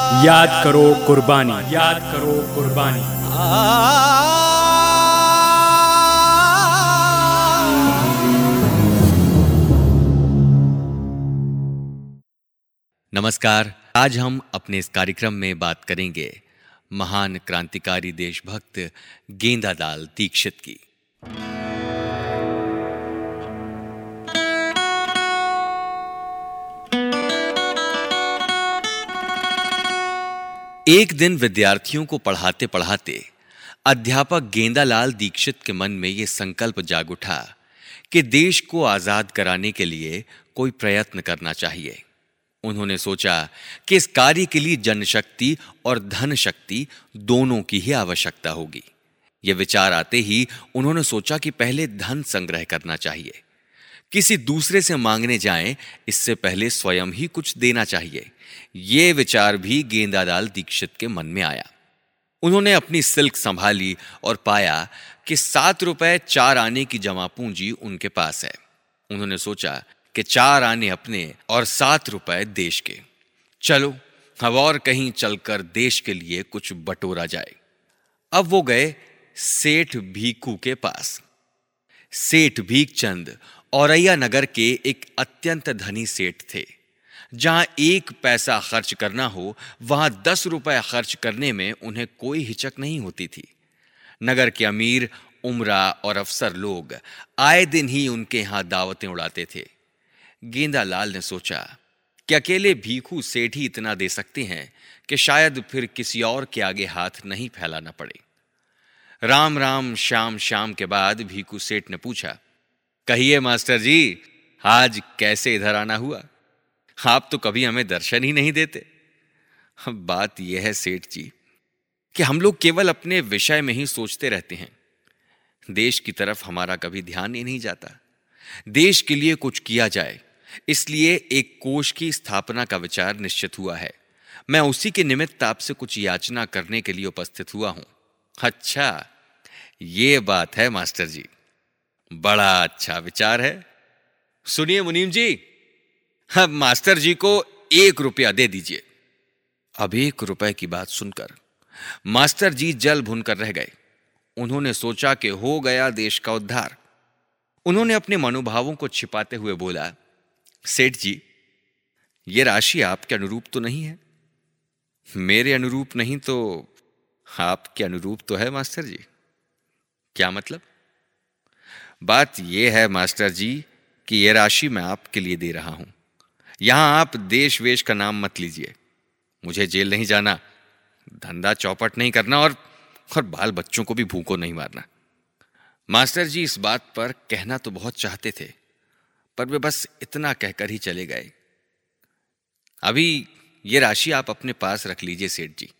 याद करो कुर्बानी। याद करो कुर्बानी। नमस्कार आज हम अपने इस कार्यक्रम में बात करेंगे महान क्रांतिकारी देशभक्त गेंदालाल दीक्षित की। एक दिन विद्यार्थियों को पढ़ाते पढ़ाते अध्यापक गेंदालाल दीक्षित के मन में यह संकल्प जाग उठा कि देश को आज़ाद कराने के लिए कोई प्रयत्न करना चाहिए। उन्होंने सोचा कि इस कार्य के लिए जनशक्ति और धन शक्ति दोनों की ही आवश्यकता होगी। यह विचार आते ही उन्होंने सोचा कि पहले धन संग्रह करना चाहिए। किसी दूसरे से मांगने जाएँ, इससे पहले स्वयं ही कुछ देना चाहिए। ये विचार भी गेंदालाल दीक्षित के मन में आया। उन्होंने अपनी सिल्क संभाली और पाया कि सात रुपए चार आने की जमा पूंजी उनके पास है। उन्होंने सोचा कि चार आने अपने और सात रुपए देश के। चलो, अब और कहीं चलकर देश के लिए कुछ बटोरा जाए। अब वो गए सेठ भीकू के पास। सेठ भीकचंद औरैया नगर के एक अत्यंत धनी सेठ थे। जहाँ एक पैसा खर्च करना हो, वहाँ दस रुपए खर्च करने में उन्हें कोई हिचक नहीं होती थी। नगर के अमीर, उमरा और अफसर लोग आए दिन ही उनके यहाँ दावतें उड़ाते थे। गेंदालाल ने सोचा, कि अकेले भीखू सेठ ही इतना दे सकते हैं कि शायद फिर किसी और के आगे हाथ नहीं फैलाना पड़े। राम राम, श्याम शाम के बाद भीखू सेठ ने पूछा कहिए, मास्टर जी, आज कैसे इधर आना हुआ? आप तो कभी हमें दर्शन ही नहीं देते। बात यह है, सेठ जी, कि हम लोग केवल अपने विषय में ही सोचते रहते हैं। देश की तरफ़ हमारा कभी ध्यान ही नहीं जाता। देश के लिए कुछ किया जाए, इसलिए एक कोष की स्थापना का विचार निश्चित हुआ है। मैं उसी के निमित्त आपसे कुछ याचना करने के लिए उपस्थित हुआ हूँ। अच्छा ये बात है, मास्टर जी। बड़ा अच्छा विचार है। सुनिए मुनीम जी, अब मास्टर जी को एक रुपया दे दीजिए। अब एक रुपए की बात सुनकर मास्टर जी जल भुनकर रह गए। उन्होंने सोचा कि हो गया देश का उद्धार। उन्होंने अपने मनोभावों को छिपाते हुए बोला, सेठ जी यह राशि आपके अनुरूप तो नहीं है। मेरे अनुरूप नहीं तो आपके अनुरूप तो है, मास्टर जी। क्या मतलब? बात यह है, मास्टर जी, कि यह राशि मैं आपके लिए दे रहा हूँ। यहाँ आप देश वेश का नाम मत लीजिए। मुझे जेल नहीं जाना, धंधा चौपट नहीं करना और और बाल बच्चों को भी भूखो नहीं मारना। मास्टर जी, इस बात पर कहना तो बहुत चाहते थे, पर वे बस इतना कहकर ही चले गए। अभी ये राशि आप अपने पास रख लीजिए, सेठ जी।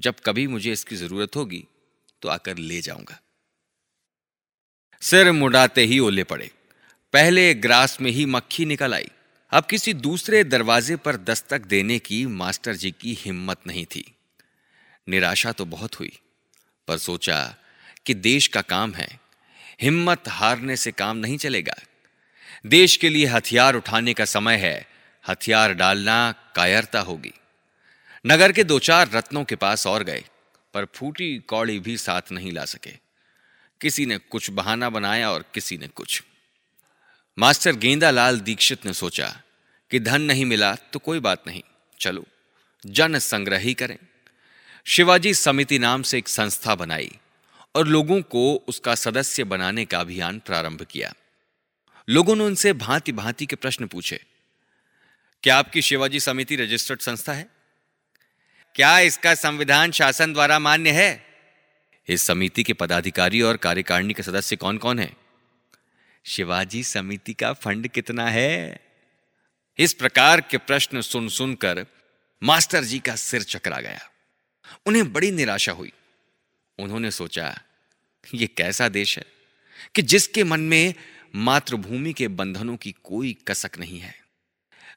जब कभी मुझे इसकी ज़रूरत होगी तो आकर ले जाऊँगा। सिर मुड़ाते ही ओले पड़े। पहले ग्रास में ही मक्खी निकल आई। अब किसी दूसरे दरवाजे पर दस्तक देने की मास्टर जी की हिम्मत नहीं थी। निराशा तो बहुत हुई, पर सोचा कि देश का काम है। हिम्मत हारने से काम नहीं चलेगा। देश के लिए हथियार उठाने का समय है। हथियार डालना कायरता होगी। नगर के दो चार रत्नों के पास और गए, पर फूटी कौड़ी भी साथ नहीं ला सके। किसी ने कुछ बहाना बनाया और किसी ने कुछ। मास्टर गेंदालाल दीक्षित ने सोचा कि धन नहीं मिला तो कोई बात नहीं, चलो, जन संग्रह ही करें। शिवाजी समिति नाम से एक संस्था बनाई और लोगों को उसका सदस्य बनाने का अभियान प्रारंभ किया। लोगों ने उनसे भांति भांति के प्रश्न पूछे, क्या आपकी शिवाजी समिति रजिस्टर्ड संस्था है? क्या इसका संविधान शासन द्वारा मान्य है? इस समिति के पदाधिकारी और कार्यकारिणी के सदस्य कौन कौन है? शिवाजी, समिति का फंड कितना है? इस प्रकार के प्रश्न सुन सुनकर मास्टर जी का सिर चकरा गया। उन्हें बड़ी निराशा हुई। उन्होंने सोचा यह कैसा देश है कि जिसके मन में मातृभूमि के बंधनों की कोई कसक नहीं है?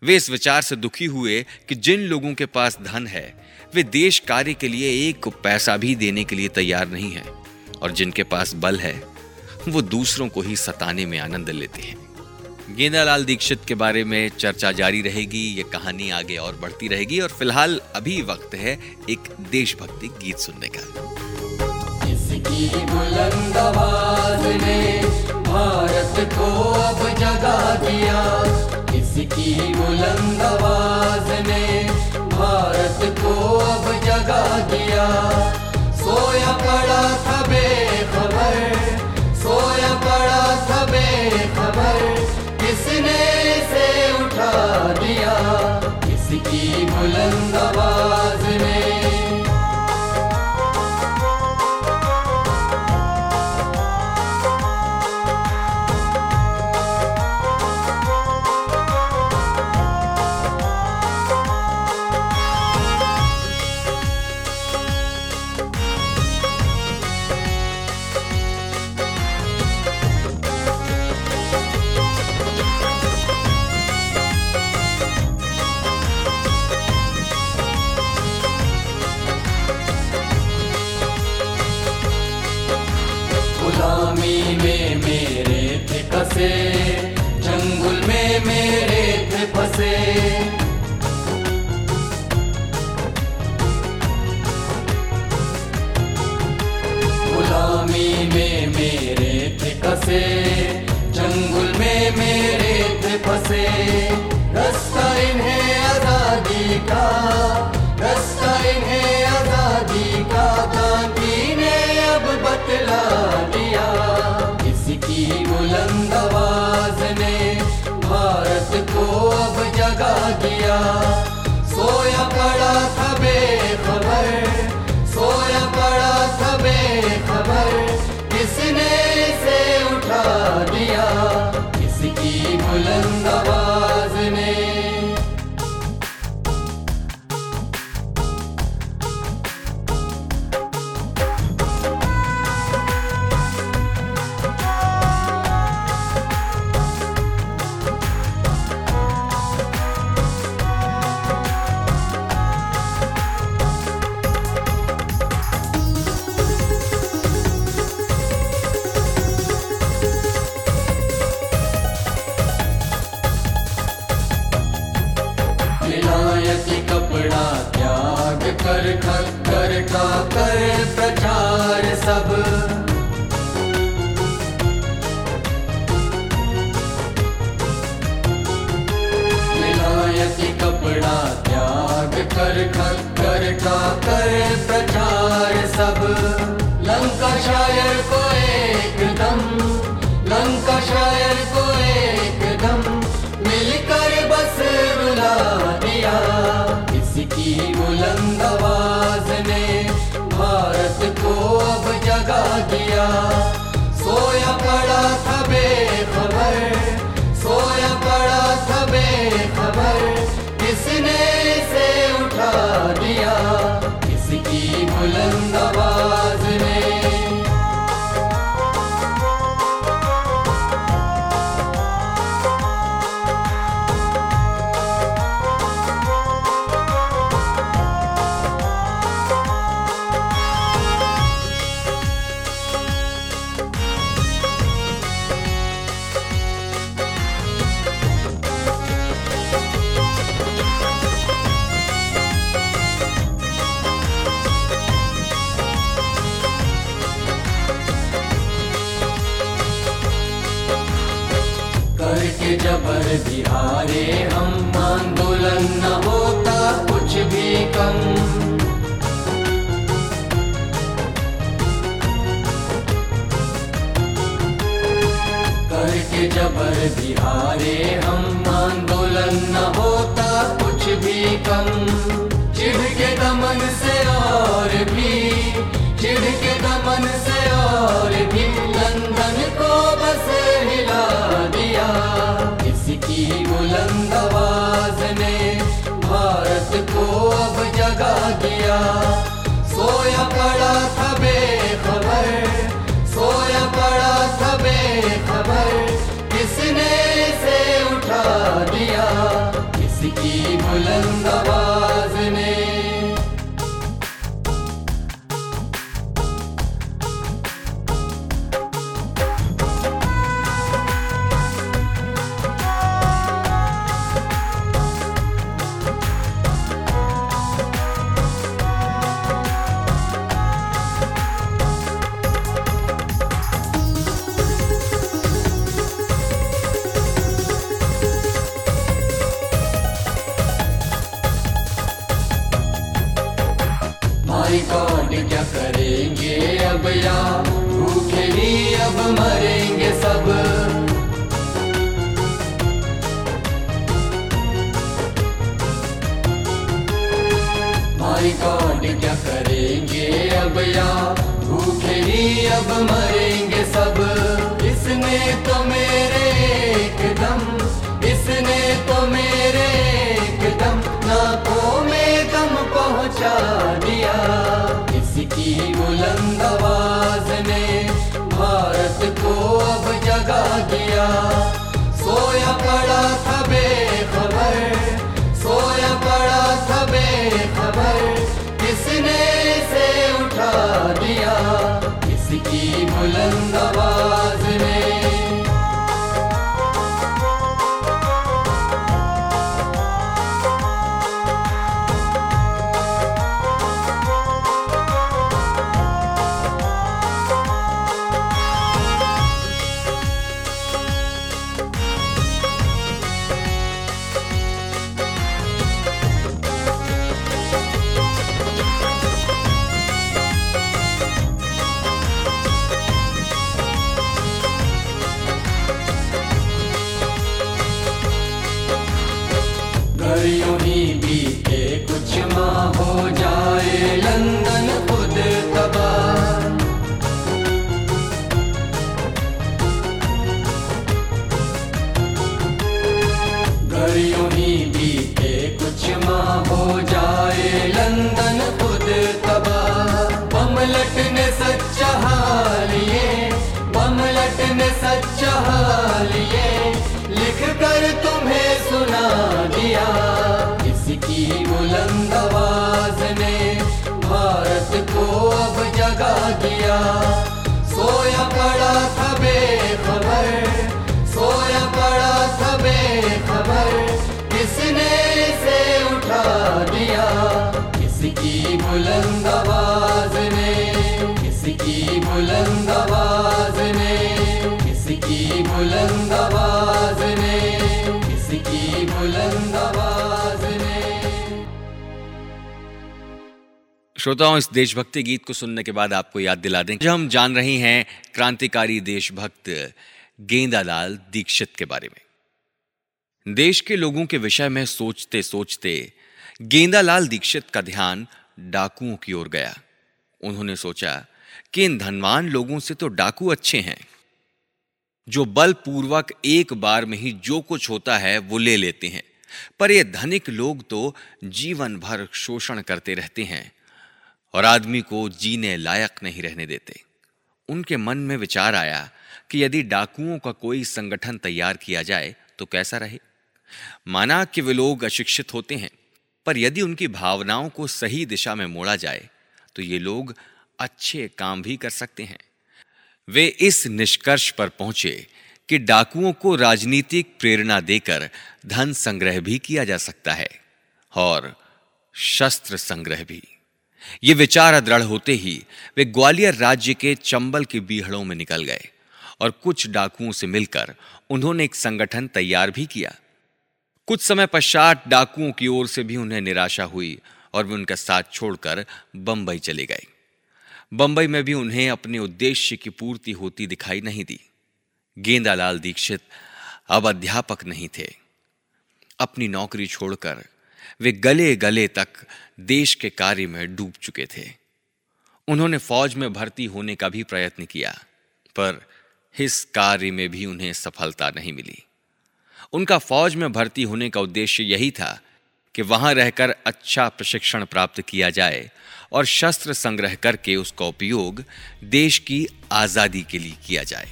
वे इस विचार से दुखी हुए कि जिन लोगों के पास धन है, वे देश कार्य के लिए एक पैसा भी देने के लिए तैयार नहीं है और जिनके पास बल है, वो दूसरों को ही सताने में आनंद लेते हैं। गेंदालाल दीक्षित के बारे में चर्चा जारी रहेगी, ये कहानी आगे और बढ़ती रहेगी और फ़िलहाल अभी वक्त है एक देशभक्ति गीत सुनने का। भारत को अब जगा दिया इसकी बुलंद आवाज़ ने भारत को अब जगा दिया। सोया पड़ा था बेखबर, सोया पड़ा था बेखबर, किसने से उठा दिया? किसकी बुलंद आवाज़ अब दिया। सोया पड़ा था बेखबर। था गॉड क्या करेंगे अब या? भूखे ही अब मरेंगे सब। गॉड क्या करेंगे अब या? भूखे ही अब मरेंगे सब। इसने तो मेरे पहुँचा इसकी बुलंद आवाज़ ने भारत को अब जगा दिया। सोया पड़ा था बेखबर, सोया पड़ा था बेखबर, किसने से उठा दिया? किसकी बुलंद आवाज़ जाए को अब जगा दिया। सोया पड़ा था बेखबर, सोया पड़ा था बेखबर, किसने से उठा दिया? किसकी बुलंद आवाज़ ने, किसकी बुलंद श्रोताओं, इस देशभक्ति गीत को सुनने के बाद आपको याद दिला दें जो हम जान रहे हैं क्रांतिकारी देशभक्त गेंदालाल दीक्षित के बारे में। देश के लोगों के विषय में सोचते सोचते गेंदालाल दीक्षित का ध्यान डाकुओं की ओर गया। उन्होंने सोचा कि इन धनवान लोगों से तो डाकू अच्छे हैं। जो बलपूर्वक एक बार में ही जो कुछ होता है वो ले लेते हैं। पर ये धनिक लोग तो जीवन भर शोषण करते रहते हैं। और आदमी को जीने लायक नहीं रहने देते। उनके मन में विचार आया कि यदि डाकुओं का कोई संगठन तैयार किया जाए तो कैसा रहे? माना कि वे लोग अशिक्षित होते हैं, पर यदि उनकी भावनाओं को सही दिशा में मोड़ा जाए तो ये लोग अच्छे काम भी कर सकते हैं। वे इस निष्कर्ष पर पहुँचे कि डाकुओं को राजनीतिक प्रेरणा देकर धन संग्रह भी किया जा सकता है, और शस्त्र संग्रह भी। ये विचार दृढ़ होते ही वे ग्वालियर राज्य के चंबल के बीहड़ों में निकल गए और कुछ डाकुओं से मिलकर उन्होंने एक संगठन तैयार भी किया। कुछ समय पश्चात डाकुओं की ओर से भी उन्हें निराशा हुई और वे उनका साथ छोड़कर बंबई चले गए। बंबई में भी उन्हें अपने उद्देश्य की पूर्ति होती दिखाई नहीं दी। गेंदालाल दीक्षित अब अध्यापक नहीं थे। अपनी नौकरी छोड़कर वे गले गले तक देश के कार्य में डूब चुके थे। उन्होंने फौज में भर्ती होने का भी प्रयत्न किया, पर इस कार्य में भी उन्हें सफलता नहीं मिली। उनका फौज में भर्ती होने का उद्देश्य यही था कि वहाँ रहकर अच्छा प्रशिक्षण प्राप्त किया जाए और शस्त्र संग्रह करके उसका उपयोग देश की आज़ादी के लिए किया जाए।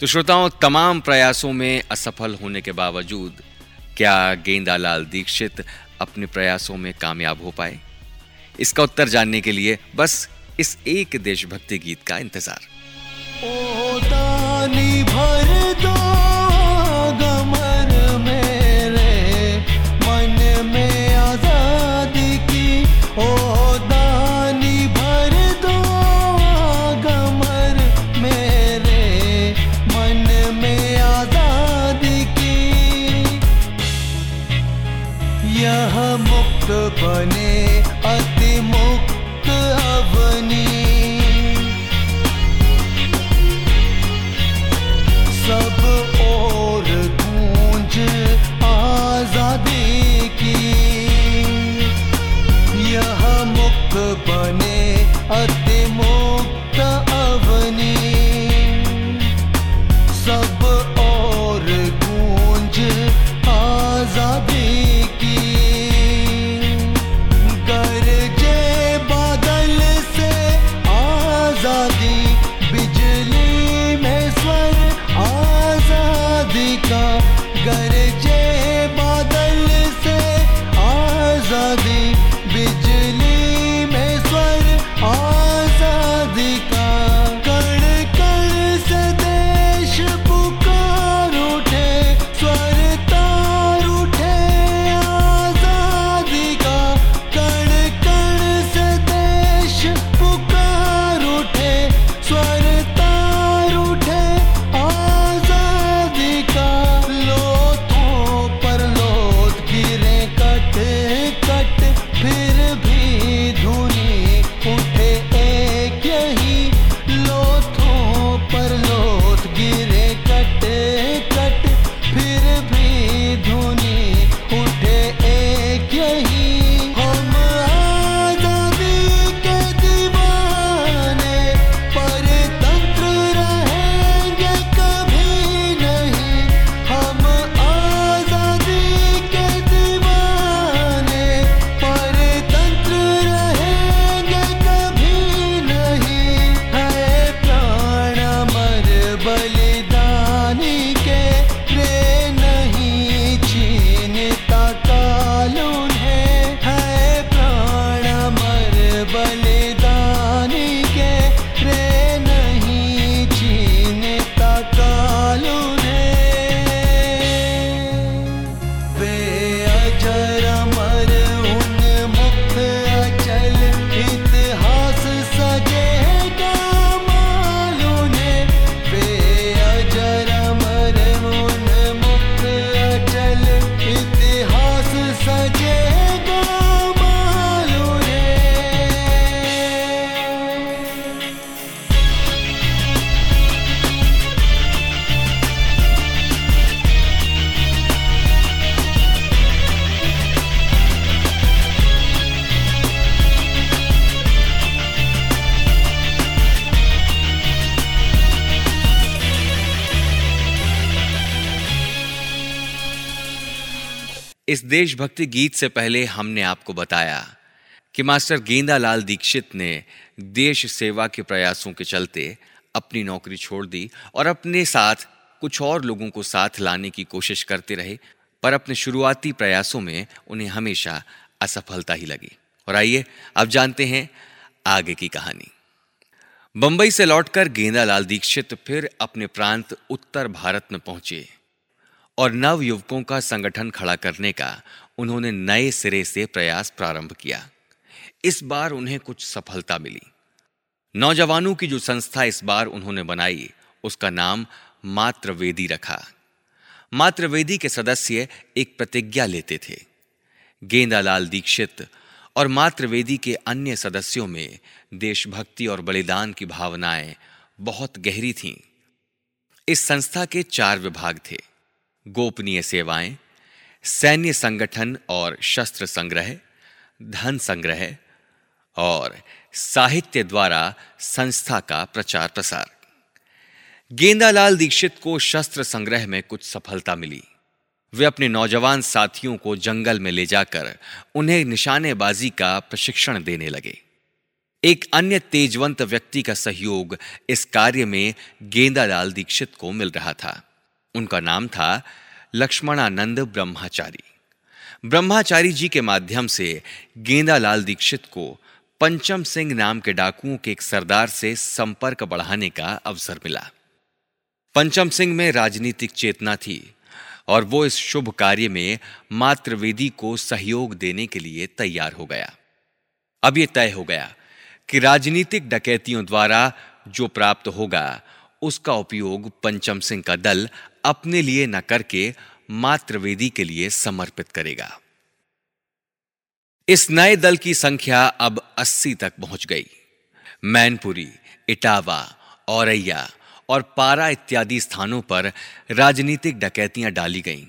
तो श्रोताओं, तमाम प्रयासों में असफल होने के बावजूद क्या गेंदालाल दीक्षित अपने प्रयासों में कामयाब हो पाए। इसका उत्तर जानने के लिए बस इस एक देशभक्ति गीत का इंतज़ार। ओ दानी भर दो गमर मेरे, मन में आज़ादी की ओ देशभक्ति गीत से पहले हमने आपको बताया कि मास्टर गेंदालाल दीक्षित ने देश सेवा के प्रयासों के चलते अपनी नौकरी छोड़ दी और अपने साथ कुछ और लोगों को साथ लाने की कोशिश करते रहे, पर अपने शुरुआती प्रयासों में उन्हें हमेशा असफलता ही लगी। और आइए अब जानते हैं आगे की कहानी। बंबई से लौटकर गेंदालाल दीक्षित फिर अपने प्रांत उत्तर भारत में पहुँचे। और नव युवकों का संगठन खड़ा करने का उन्होंने नए सिरे से प्रयास प्रारंभ किया। इस बार उन्हें कुछ सफलता मिली। नौजवानों की जो संस्था इस बार उन्होंने बनाई, उसका नाम मातृवेदी रखा। मातृवेदी के सदस्य एक प्रतिज्ञा लेते थे। गेंदालाल दीक्षित और मातृवेदी के अन्य सदस्यों में देशभक्ति और बलिदान की भावनाएँ बहुत गहरी थीं। इस संस्था के चार विभाग थे। गोपनीय सेवाएँ, सैन्य संगठन और शस्त्र संग्रह, धन संग्रह और साहित्य द्वारा संस्था का प्रचार प्रसार। गेंदालाल दीक्षित को शस्त्र संग्रह में कुछ सफलता मिली। वे अपने नौजवान साथियों को जंगल में ले जाकर उन्हें निशानेबाजी का प्रशिक्षण देने लगे। एक अन्य तेजवंत व्यक्ति का सहयोग इस कार्य में गेंदालाल दीक्षित को मिल रहा था। उनका नाम था लक्ष्मणानंद ब्रह्माचारी। ब्रह्माचारी जी के माध्यम से गेंदालाल दीक्षित को पंचम सिंह नाम के डाकुओं के एक सरदार से संपर्क बढ़ाने का अवसर मिला। पंचम सिंह में राजनीतिक चेतना थी और वो इस शुभ कार्य में मातृवेदी को सहयोग देने के लिए तैयार हो गया। अब यह तय हो गया कि राजनीतिक डकैतियों द्वारा जो प्राप्त होगा, उसका उपयोग पंचम सिंह का दल अपने लिए न करके मातृवेदी के लिए समर्पित करेगा। इस नए दल की संख्या अब 80 तक पहुँच गई। मैनपुरी, इटावा, औरैया और पारा इत्यादि स्थानों पर राजनीतिक डकैतियाँ डाली गईं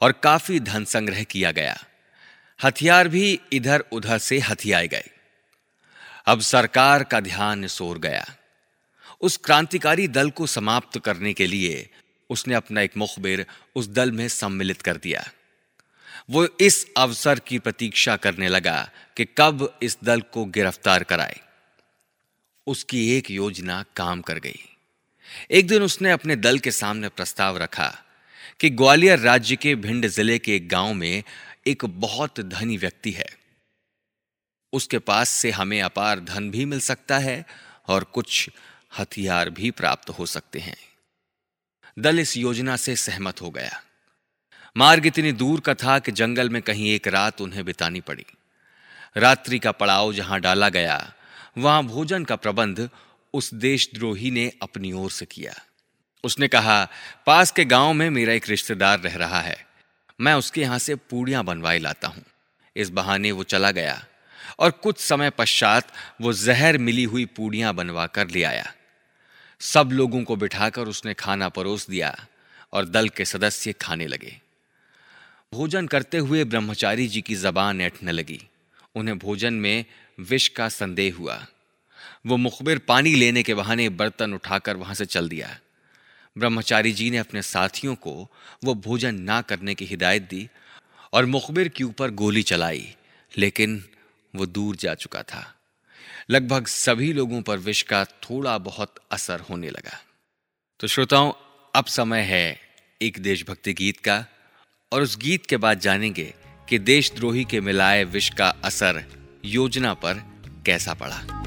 और काफ़ी धन संग्रह किया गया। हथियार भी इधर उधर से हथियाए गए। अब सरकार का ध्यान सोर गया। उस क्रांतिकारी दल को समाप्त करने के लिए उसने अपना एक मुखबिर उस दल में सम्मिलित कर दिया। वो इस अवसर की प्रतीक्षा करने लगा कि कब इस दल को गिरफ़्तार कराए। उसकी एक योजना काम कर गई। एक दिन उसने अपने दल के सामने प्रस्ताव रखा कि ग्वालियर राज्य के भिंड ज़िले के एक गाँव में एक बहुत धनी व्यक्ति है। उसके पास से हमें अपार धन भी मिल सकता है और कुछ हथियार भी प्राप्त हो सकते हैं। दल इस योजना से सहमत हो गया। मार्ग इतनी दूर का था कि जंगल में कहीं एक रात उन्हें बितानी पड़ी। रात्रि का पड़ाव जहाँ डाला गया, वहाँ भोजन का प्रबंध उस देशद्रोही ने अपनी ओर से किया। उसने कहा, पास के गाँव में मेरा एक रिश्तेदार रह रहा है। मैं उसके यहाँ से पूड़ियाँ बनवाई लाता हूँ। इस बहाने वो चला गया और कुछ समय पश्चात वो जहर मिली हुई पूड़ियाँ बनवा कर ले आया। सब लोगों को बिठाकर उसने खाना परोस दिया और दल के सदस्य खाने लगे। भोजन करते हुए ब्रह्मचारी जी की जबान ऐठने लगी। उन्हें भोजन में विष का संदेह हुआ। वो मुखबिर पानी लेने के बहाने बर्तन उठाकर वहाँ से चल दिया। ब्रह्मचारी जी ने अपने साथियों को वो भोजन ना करने की हिदायत दी और मुखबिर के ऊपर गोली चलाई, लेकिन वो दूर जा चुका था। लगभग सभी लोगों पर विष का थोड़ा बहुत असर होने लगा। तो श्रोताओं, अब समय है एक देशभक्ति गीत का, और उस गीत के बाद जानेंगे कि देशद्रोही के मिलाए विष का असर योजना पर कैसा पड़ा।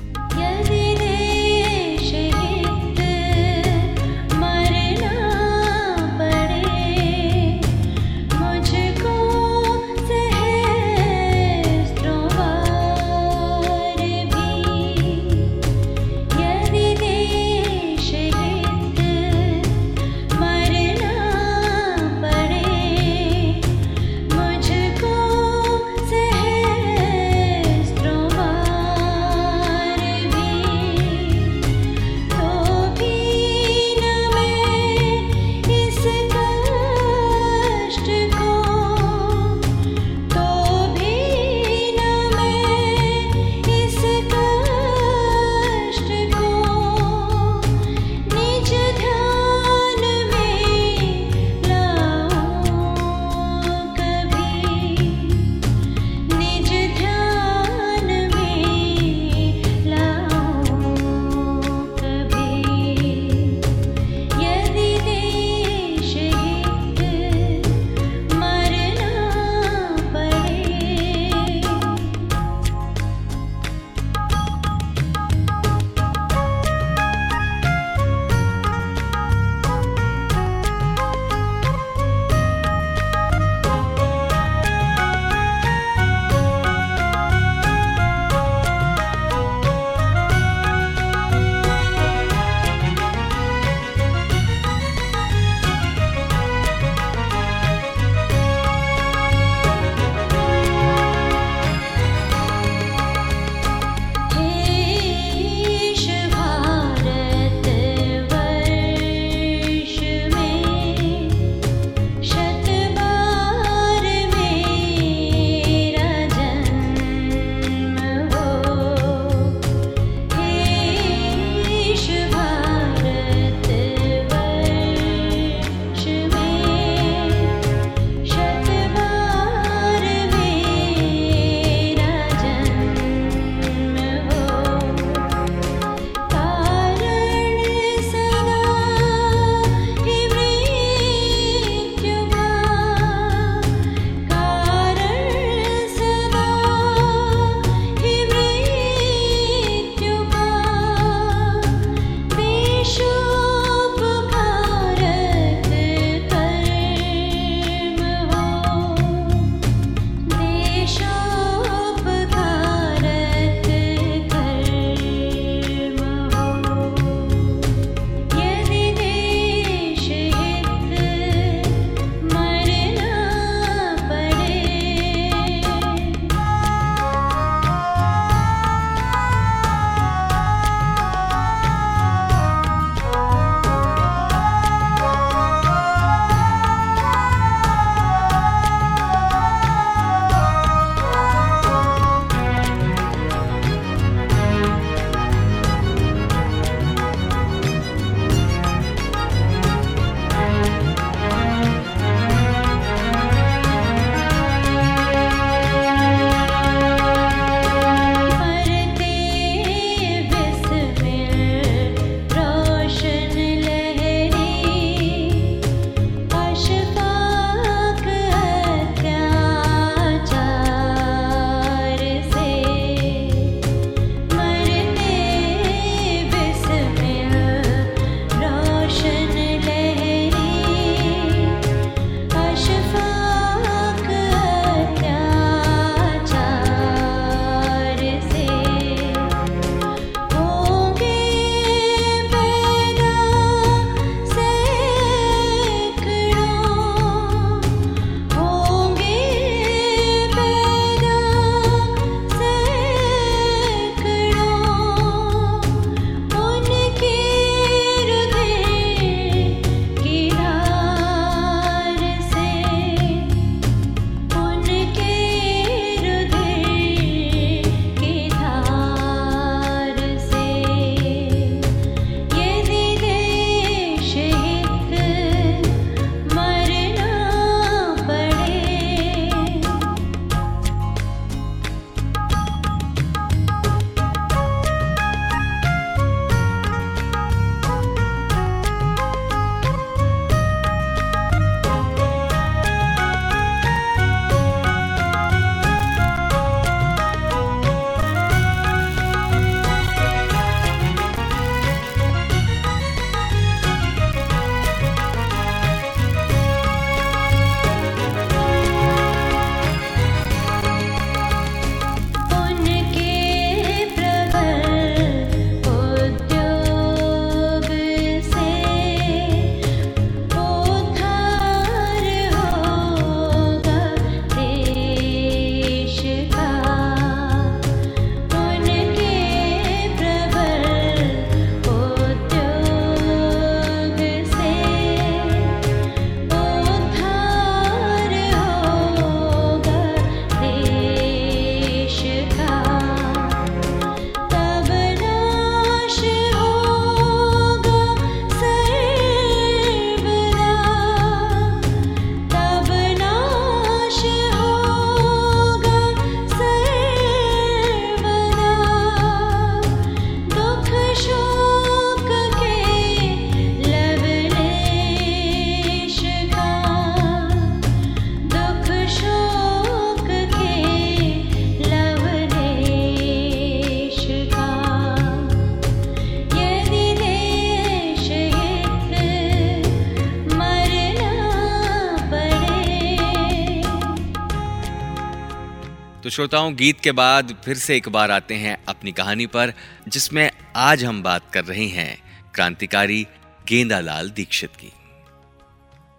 श्रोताओं, गीत के बाद फिर से एक बार आते हैं अपनी कहानी पर, जिसमें आज हम बात कर रहे हैं क्रांतिकारी गेंदालाल दीक्षित की।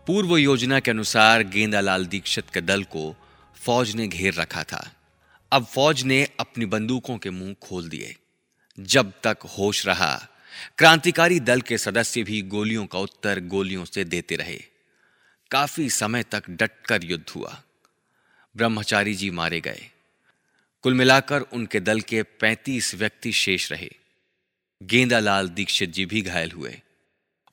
पूर्व योजना के अनुसार गेंदालाल दीक्षित के दल को फौज ने घेर रखा था। अब फौज ने अपनी बंदूकों के मुँह खोल दिए। जब तक होश रहा, क्रांतिकारी दल के सदस्य भी गोलियों का उत्तर गोलियों से देते रहे। काफ़ी समय तक डटकर युद्ध हुआ। ब्रह्मचारी जी मारे गए। कुल मिलाकर उनके दल के 35 व्यक्ति शेष रहे। गेंदालाल दीक्षित जी भी घायल हुए।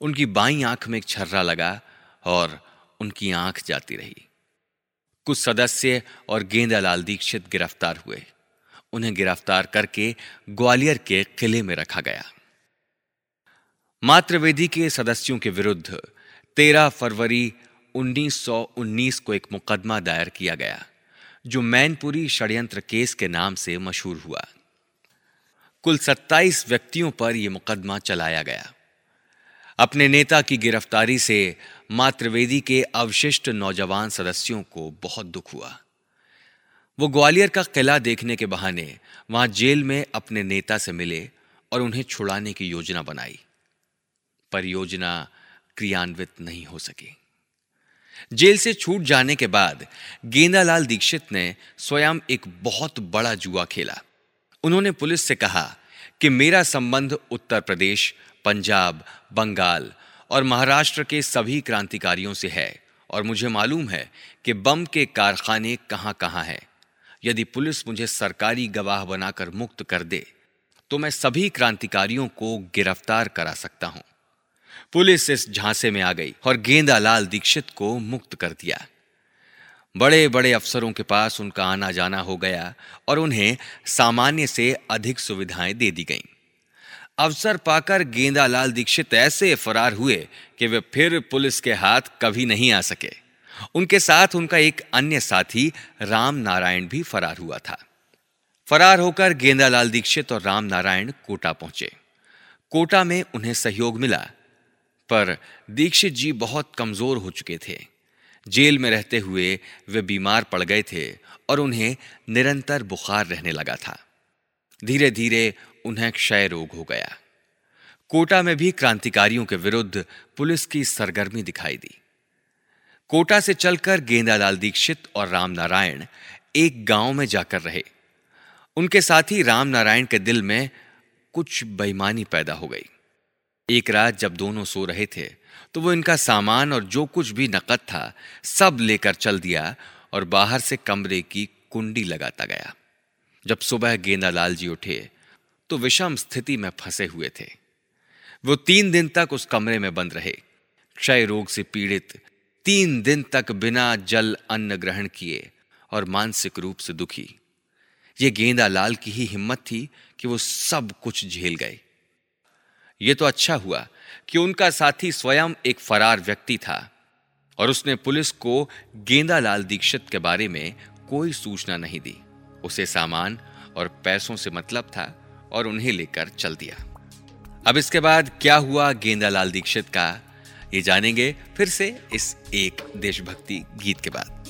उनकी बाई आँख में एक छर्रा लगा और उनकी आँख जाती रही। कुछ सदस्य और गेंदालाल दीक्षित गिरफ़्तार हुए। उन्हें गिरफ़्तार करके ग्वालियर के किले में रखा गया। मातृवेदी के सदस्यों के विरुद्ध 13 फरवरी 1919 को एक मुकदमा दायर किया गया। जो मैनपुरी षड्यंत्र केस के नाम से मशहूर हुआ। कुल 27 व्यक्तियों पर यह मुकदमा चलाया गया। अपने नेता की गिरफ्तारी से मातृवेदी के अवशिष्ट नौजवान सदस्यों को बहुत दुख हुआ। वो ग्वालियर का किला देखने के बहाने वहाँ जेल में अपने नेता से मिले और उन्हें छुड़ाने की योजना बनाई। पर योजना क्रियान्वित नहीं हो सकी। जेल से छूट जाने के बाद गेंदालाल दीक्षित ने स्वयं एक बहुत बड़ा जुआ खेला। उन्होंने पुलिस से कहा कि मेरा संबंध उत्तर प्रदेश, पंजाब, बंगाल और महाराष्ट्र के सभी क्रांतिकारियों से है और मुझे मालूम है कि बम के कारखाने कहाँ कहाँ हैं। यदि पुलिस मुझे सरकारी गवाह बनाकर मुक्त कर दे तो मैं सभी क्रांतिकारियों को गिरफ़्तार करा सकता हूँ। पुलिस इस झांसे में आ गई और गेंदालाल दीक्षित को मुक्त कर दिया। बड़े बड़े अफसरों के पास उनका आना जाना हो गया और उन्हें सामान्य से अधिक सुविधाएँ दे दी गईं। अवसर पाकर गेंदालाल दीक्षित ऐसे फरार हुए कि वे फिर पुलिस के हाथ कभी नहीं आ सके। उनके साथ उनका एक अन्य साथी, राम नारायण, भी फरार हुआ था। फरार होकर गेंदालाल दीक्षित और राम नारायण कोटा पहुँचे। कोटा में उन्हें सहयोग मिला पर दीक्षित जी बहुत कमज़ोर हो चुके थे। जेल में रहते हुए वे बीमार पड़ गए थे और उन्हें निरंतर बुखार रहने लगा था। धीरे धीरे उन्हें क्षय रोग हो गया। कोटा में भी क्रांतिकारियों के विरुद्ध पुलिस की सरगर्मी दिखाई दी। कोटा से चलकर गेंदालाल दीक्षित और राम नारायण एक गाँव में जाकर रहे। उनके साथ ही राम नारायण के दिल में कुछ बेईमानी पैदा हो गई। एक रात जब दोनों सो रहे थे तो वो इनका सामान और जो कुछ भी नकद था, सब लेकर चल दिया और बाहर से कमरे की कुंडी लगाता गया। जब सुबह गेंदालाल जी उठे तो विषम स्थिति में फंसे हुए थे। वो तीन दिन तक उस कमरे में बंद रहे। क्षय रोग से पीड़ित तीन दिन तक बिना जल अन्न ग्रहण किए और मानसिक रूप से दुखी। ये गेंदालाल की ही हिम्मत थी कि वो सब कुछ झेल गए। ये तो अच्छा हुआ कि उनका साथी स्वयं एक फरार व्यक्ति था और उसने पुलिस को गेंदालाल दीक्षित के बारे में कोई सूचना नहीं दी। उसे सामान और पैसों से मतलब था और उन्हें लेकर चल दिया। अब इसके बाद क्या हुआ गेंदालाल दीक्षित का? ये जानेंगे फिर से इस एक देशभक्ति गीत के बाद।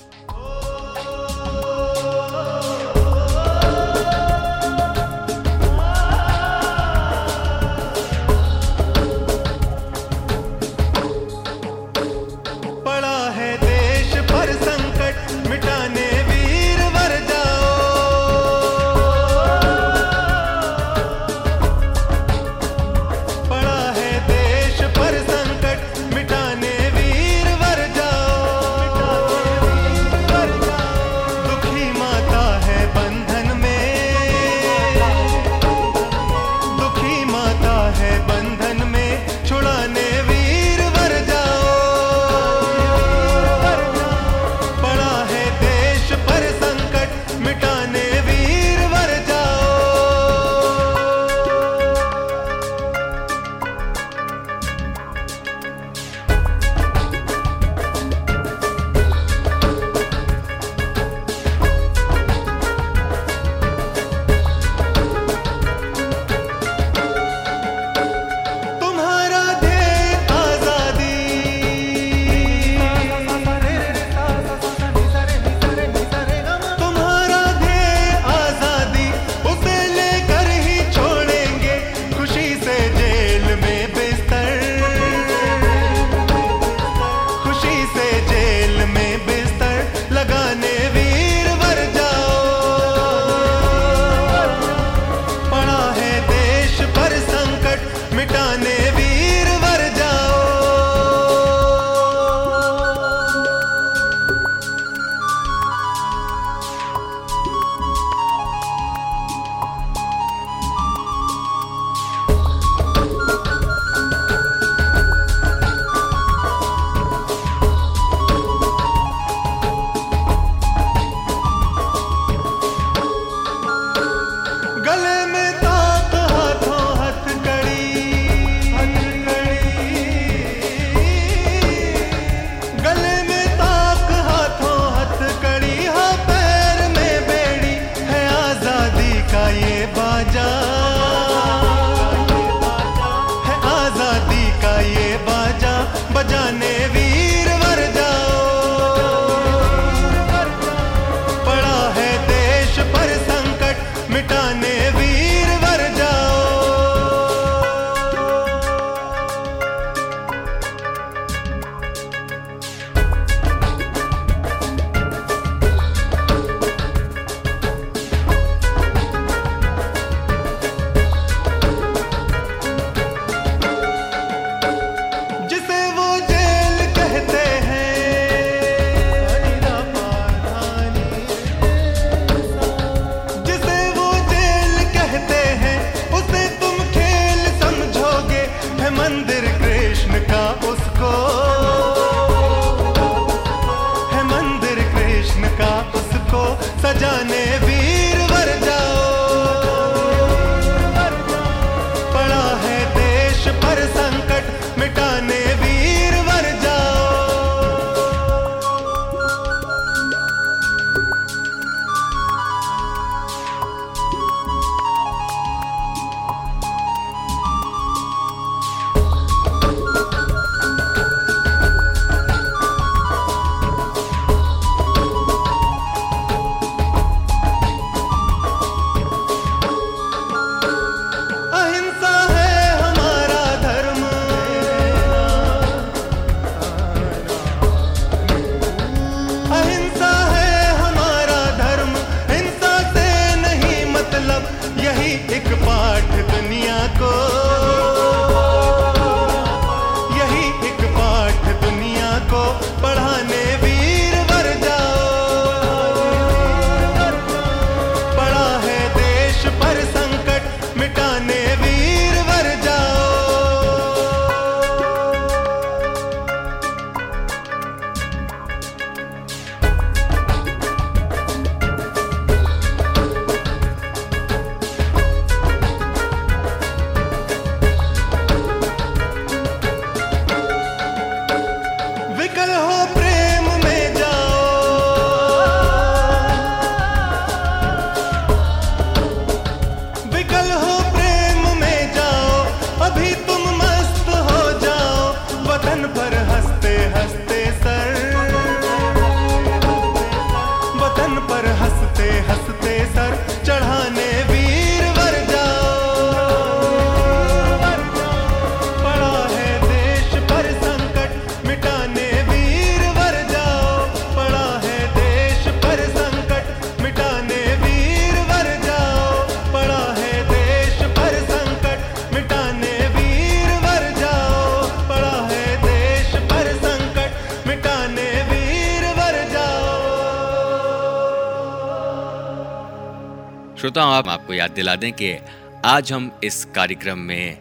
याद दिला दें कि आज हम इस कार्यक्रम में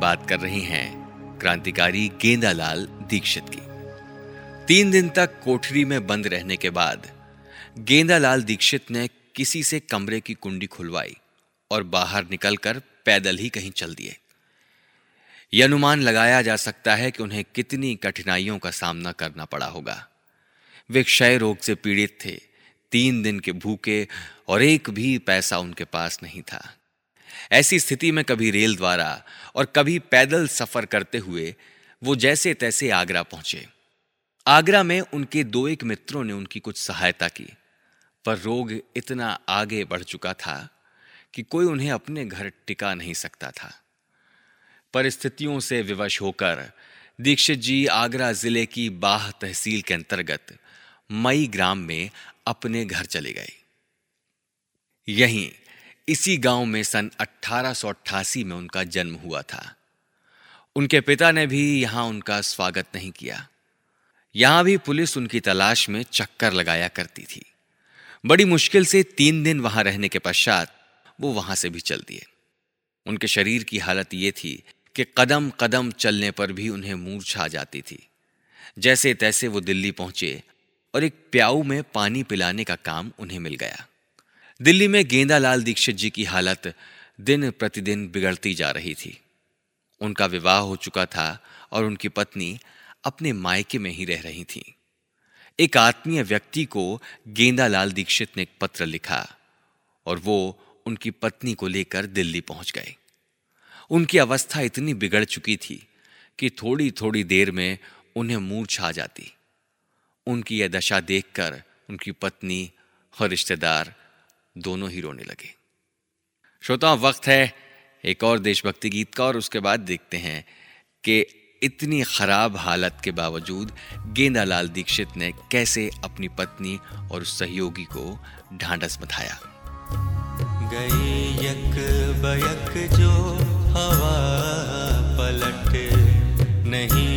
बात कर रहे हैं क्रांतिकारी गेंदालाल दीक्षित की। तीन दिन तक कोठरी में बंद रहने के बाद गेंदालाल दीक्षित ने किसी से कमरे की कुंडी खुलवाई और बाहर निकलकर पैदल ही कहीं चल दिए। यह अनुमान लगाया जा सकता है कि उन्हें कितनी कठिनाइयों का सामना करना पड़ा होगा। वे क्षय रोग से पीड़ित थे तीन दिन के भूखे और एक भी पैसा उनके पास नहीं था। ऐसी स्थिति में कभी रेल द्वारा और कभी पैदल सफ़र करते हुए वो जैसे तैसे आगरा पहुँचे। आगरा में उनके दो एक मित्रों ने उनकी कुछ सहायता की, पर रोग इतना आगे बढ़ चुका था कि कोई उन्हें अपने घर टिका नहीं सकता था। परिस्थितियों से विवश होकर दीक्षित जी आगरा ज़िले की बाह तहसील के अंतर्गत मई ग्राम में अपने घर चले गए। यहीं इसी गाँव में सन 1888 में उनका जन्म हुआ था। उनके पिता ने भी यहाँ उनका स्वागत नहीं किया। यहाँ भी पुलिस उनकी तलाश में चक्कर लगाया करती थी। बड़ी मुश्किल से तीन दिन वहाँ रहने के पश्चात वो वहाँ से भी चल दिए। उनके शरीर की हालत ये थी कि कदम कदम चलने पर भी उन्हें मूर्छा जाती थी। जैसे तैसे वो दिल्ली पहुँचे और एक प्याऊ में पानी पिलाने का काम उन्हें मिल गया। दिल्ली में गेंदालाल दीक्षित जी की हालत दिन प्रतिदिन बिगड़ती जा रही थी। उनका विवाह हो चुका था और उनकी पत्नी अपने मायके में ही रह रही थी। एक आत्मीय व्यक्ति को गेंदालाल दीक्षित ने एक पत्र लिखा और वो उनकी पत्नी को लेकर दिल्ली पहुँच गए। उनकी अवस्था इतनी बिगड़ चुकी थी कि थोड़ी थोड़ी देर में उन्हें मूर्छा आ जाती। उनकी यह दशा देखकर उनकी पत्नी और रिश्तेदार दोनों ही रोने लगे। श्रोताओं, वक्त है एक और देशभक्ति गीत का और उसके बाद देखते हैं कि इतनी खराब हालत के बावजूद गेंदालाल दीक्षित ने कैसे अपनी पत्नी और उस सहयोगी को ढांढस बधाया गई यक बयक जो हवा पलट नहीं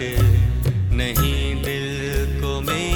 पलट नहीं दिल को मेरे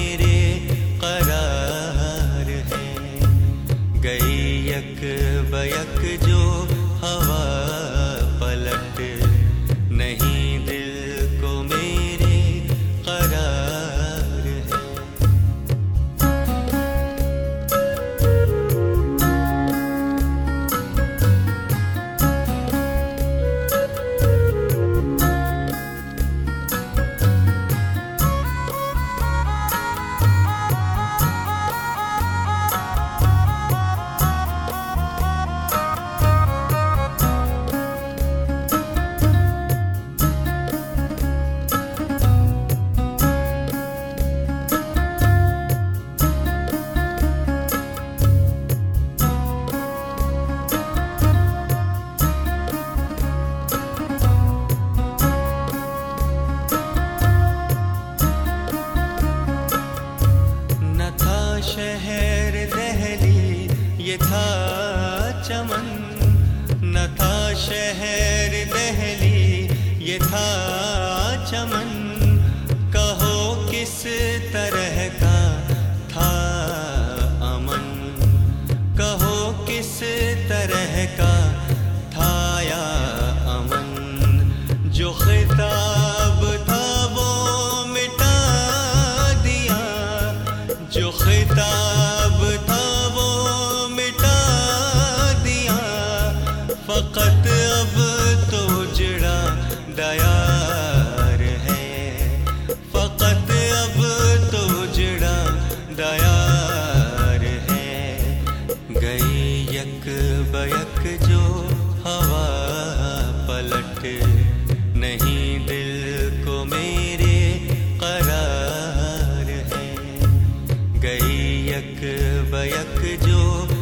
यक बयक जो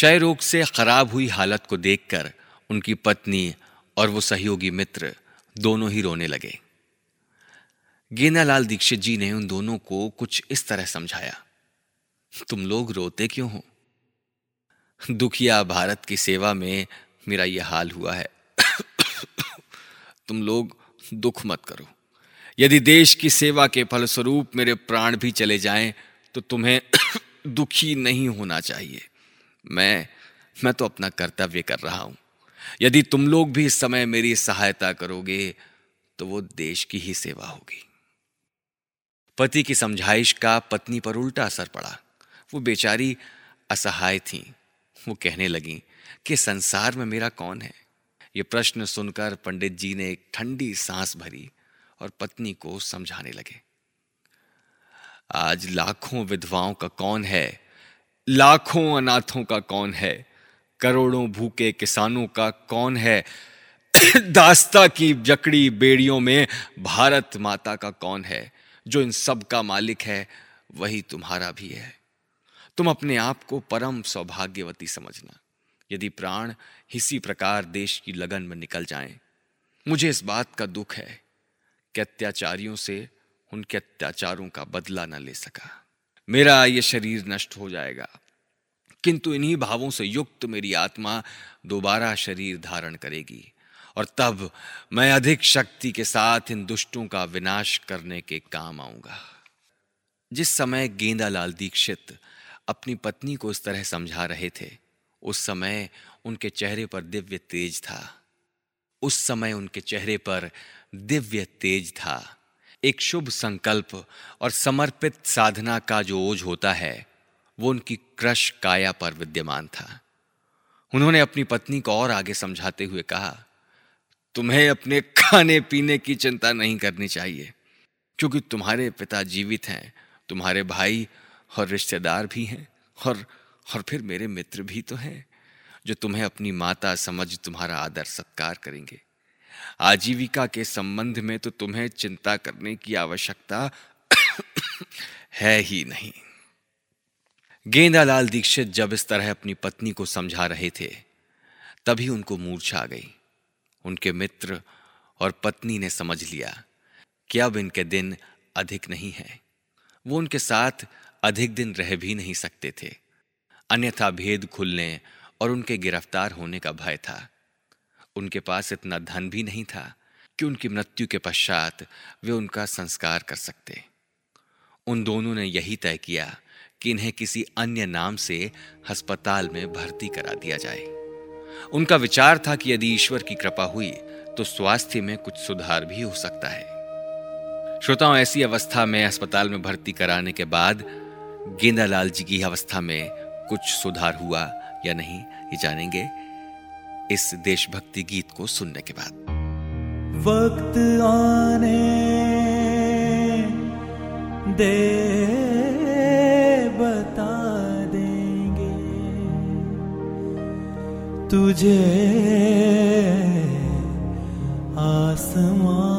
क्षय रोग से खराब हुई हालत को देखकर उनकी पत्नी और वो सहयोगी मित्र दोनों ही रोने लगे। गेंदालाल दीक्षित जी ने उन दोनों को कुछ इस तरह समझाया, तुम लोग रोते क्यों हो? दुखिया भारत की सेवा में मेरा यह हाल हुआ है। तुम लोग दुख मत करो। यदि देश की सेवा के फलस्वरूप मेरे प्राण भी चले जाएँ तो तुम्हें दुखी नहीं होना चाहिए। मैं मैं तो अपना कर्तव्य कर रहा हूँ। यदि तुम लोग भी इस समय मेरी सहायता करोगे तो वो देश की ही सेवा होगी। पति की समझाइश का पत्नी पर उल्टा असर पड़ा। वो बेचारी असहाय थी। वो कहने लगी, कि संसार में मेरा कौन है? ये प्रश्न सुनकर पंडित जी ने एक ठंडी सांस भरी और पत्नी को समझाने लगे, आज लाखों विधवाओं का कौन है लाखों अनाथों का कौन है? करोड़ों भूखे किसानों का कौन है? दास्ता की जकड़ी बेड़ियों में भारत माता का कौन है? जो इन सब का मालिक है, वही तुम्हारा भी है। तुम अपने आप को परम सौभाग्यवती समझना। यदि प्राण इसी प्रकार देश की लगन में निकल जाएँ, मुझे इस बात का दुख है कि अत्याचारियों से उनके अत्याचारों का बदला न ले सका। मेरा ये शरीर नष्ट हो जाएगा। किंतु इन्हीं भावों से युक्त मेरी आत्मा दोबारा शरीर धारण करेगी और तब मैं अधिक शक्ति के साथ इन दुष्टों का विनाश करने के काम आऊँगा। जिस समय गेंदालाल दीक्षित अपनी पत्नी को इस तरह समझा रहे थे, उस समय उनके चेहरे पर दिव्य तेज था। उस समय उनके चेहरे पर दिव्य तेज था। एक शुभ संकल्प और समर्पित साधना का जो ओझ होता है, वो उनकी क्रश काया पर विद्यमान था। उन्होंने अपनी पत्नी को और आगे समझाते हुए कहा, तुम्हें अपने खाने पीने की चिंता नहीं करनी चाहिए। क्योंकि तुम्हारे पिता जीवित हैं, तुम्हारे भाई और रिश्तेदार भी हैं, और और फिर मेरे मित्र भी तो हैं, जो तुम्हें अपनी माता समझ तुम्हारा आदर सत्कार करेंगे। आजीविका के संबंध में तो तुम्हें चिंता करने की आवश्यकता है ही नहीं। गेंदालाल दीक्षित जब इस तरह अपनी पत्नी को समझा रहे थे, तभी उनको मूर्छा आ गई। उनके मित्र और पत्नी ने समझ लिया कि अब इनके दिन अधिक नहीं है। वो उनके साथ अधिक दिन रह भी नहीं सकते थे। अन्यथा भेद खुलने और उनके गिरफ़्तार होने का भय था। उनके पास इतना धन भी नहीं था कि उनकी मृत्यु के पश्चात वे उनका संस्कार कर सकते। उन दोनों ने यही तय किया कि इन्हें किसी अन्य नाम से अस्पताल में भर्ती करा दिया जाए। उनका विचार था कि यदि ईश्वर की कृपा हुई तो स्वास्थ्य में कुछ सुधार भी हो सकता है। श्रोताओं, ऐसी अवस्था में अस्पताल में भर्ती कराने के बाद गेंदालाल जी की अवस्था में कुछ सुधार हुआ या नहीं, ये जानेंगे। इस देशभक्ति गीत को सुनने के बाद। वक्त आने दे बता देंगे तुझे आसमां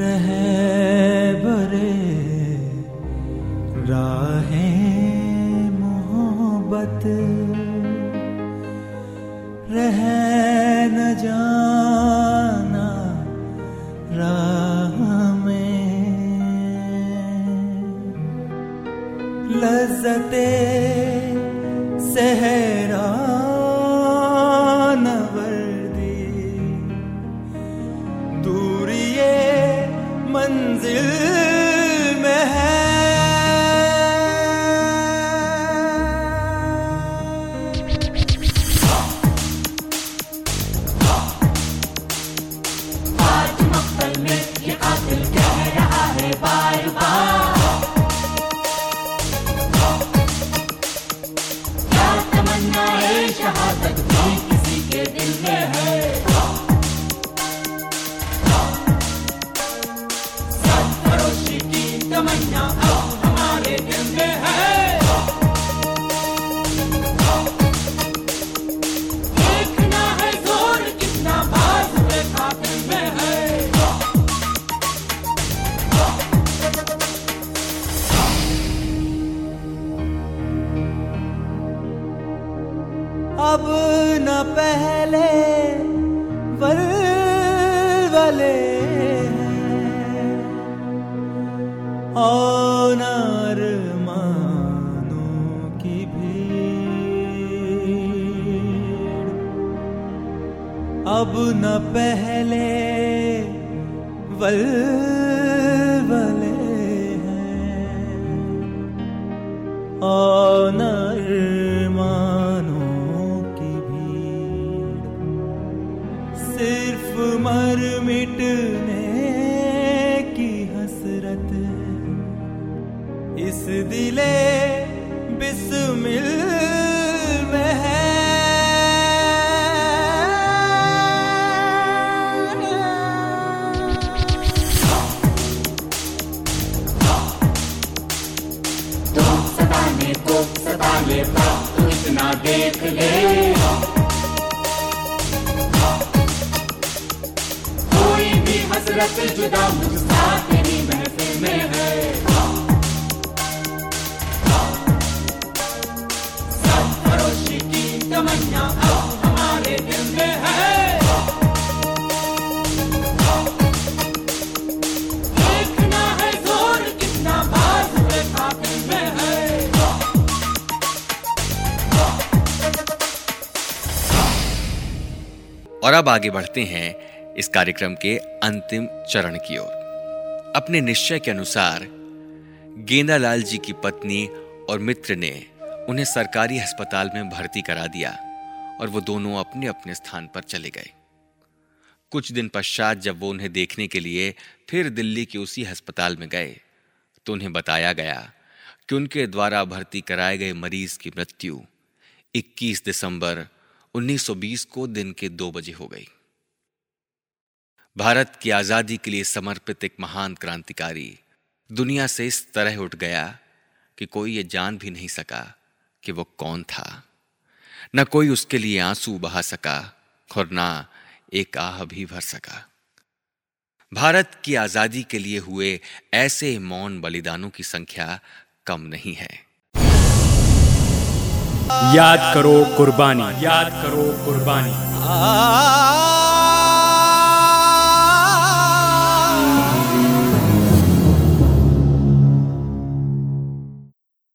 रह बरे राहे मोहब्बत रह न जाना इस दिले बिस्मिल देख ले। कोई भी हसरत जुदा मुझसा में है और अब आगे बढ़ते हैं इस कार्यक्रम के अंतिम चरण की ओर। अपने निश्चय के अनुसार, गेंदालाल जी की पत्नी और मित्र ने उन्हें सरकारी अस्पताल में भर्ती करा दिया और वो दोनों अपने अपने स्थान पर चले गए। कुछ दिन पश्चात जब वो उन्हें देखने के लिए फिर दिल्ली के उसी अस्पताल में गए तो उन्हें बताया गया कि उनके द्वारा भर्ती कराए गए मरीज़ की मृत्यु 21 दिसंबर 1920 को दिन के दो बजे हो गई। भारत की आज़ादी के लिए समर्पित एक महान क्रांतिकारी दुनिया से इस तरह उठ गया कि कोई ये जान भी नहीं सका कि वो कौन था। न कोई उसके लिए आँसू बहा सका और ना एक आह भी भर सका। भारत की आज़ादी के लिए हुए ऐसे मौन बलिदानों की संख्या कम नहीं है। याद करो कुर्बानी। याद करो कुर्बानी। आ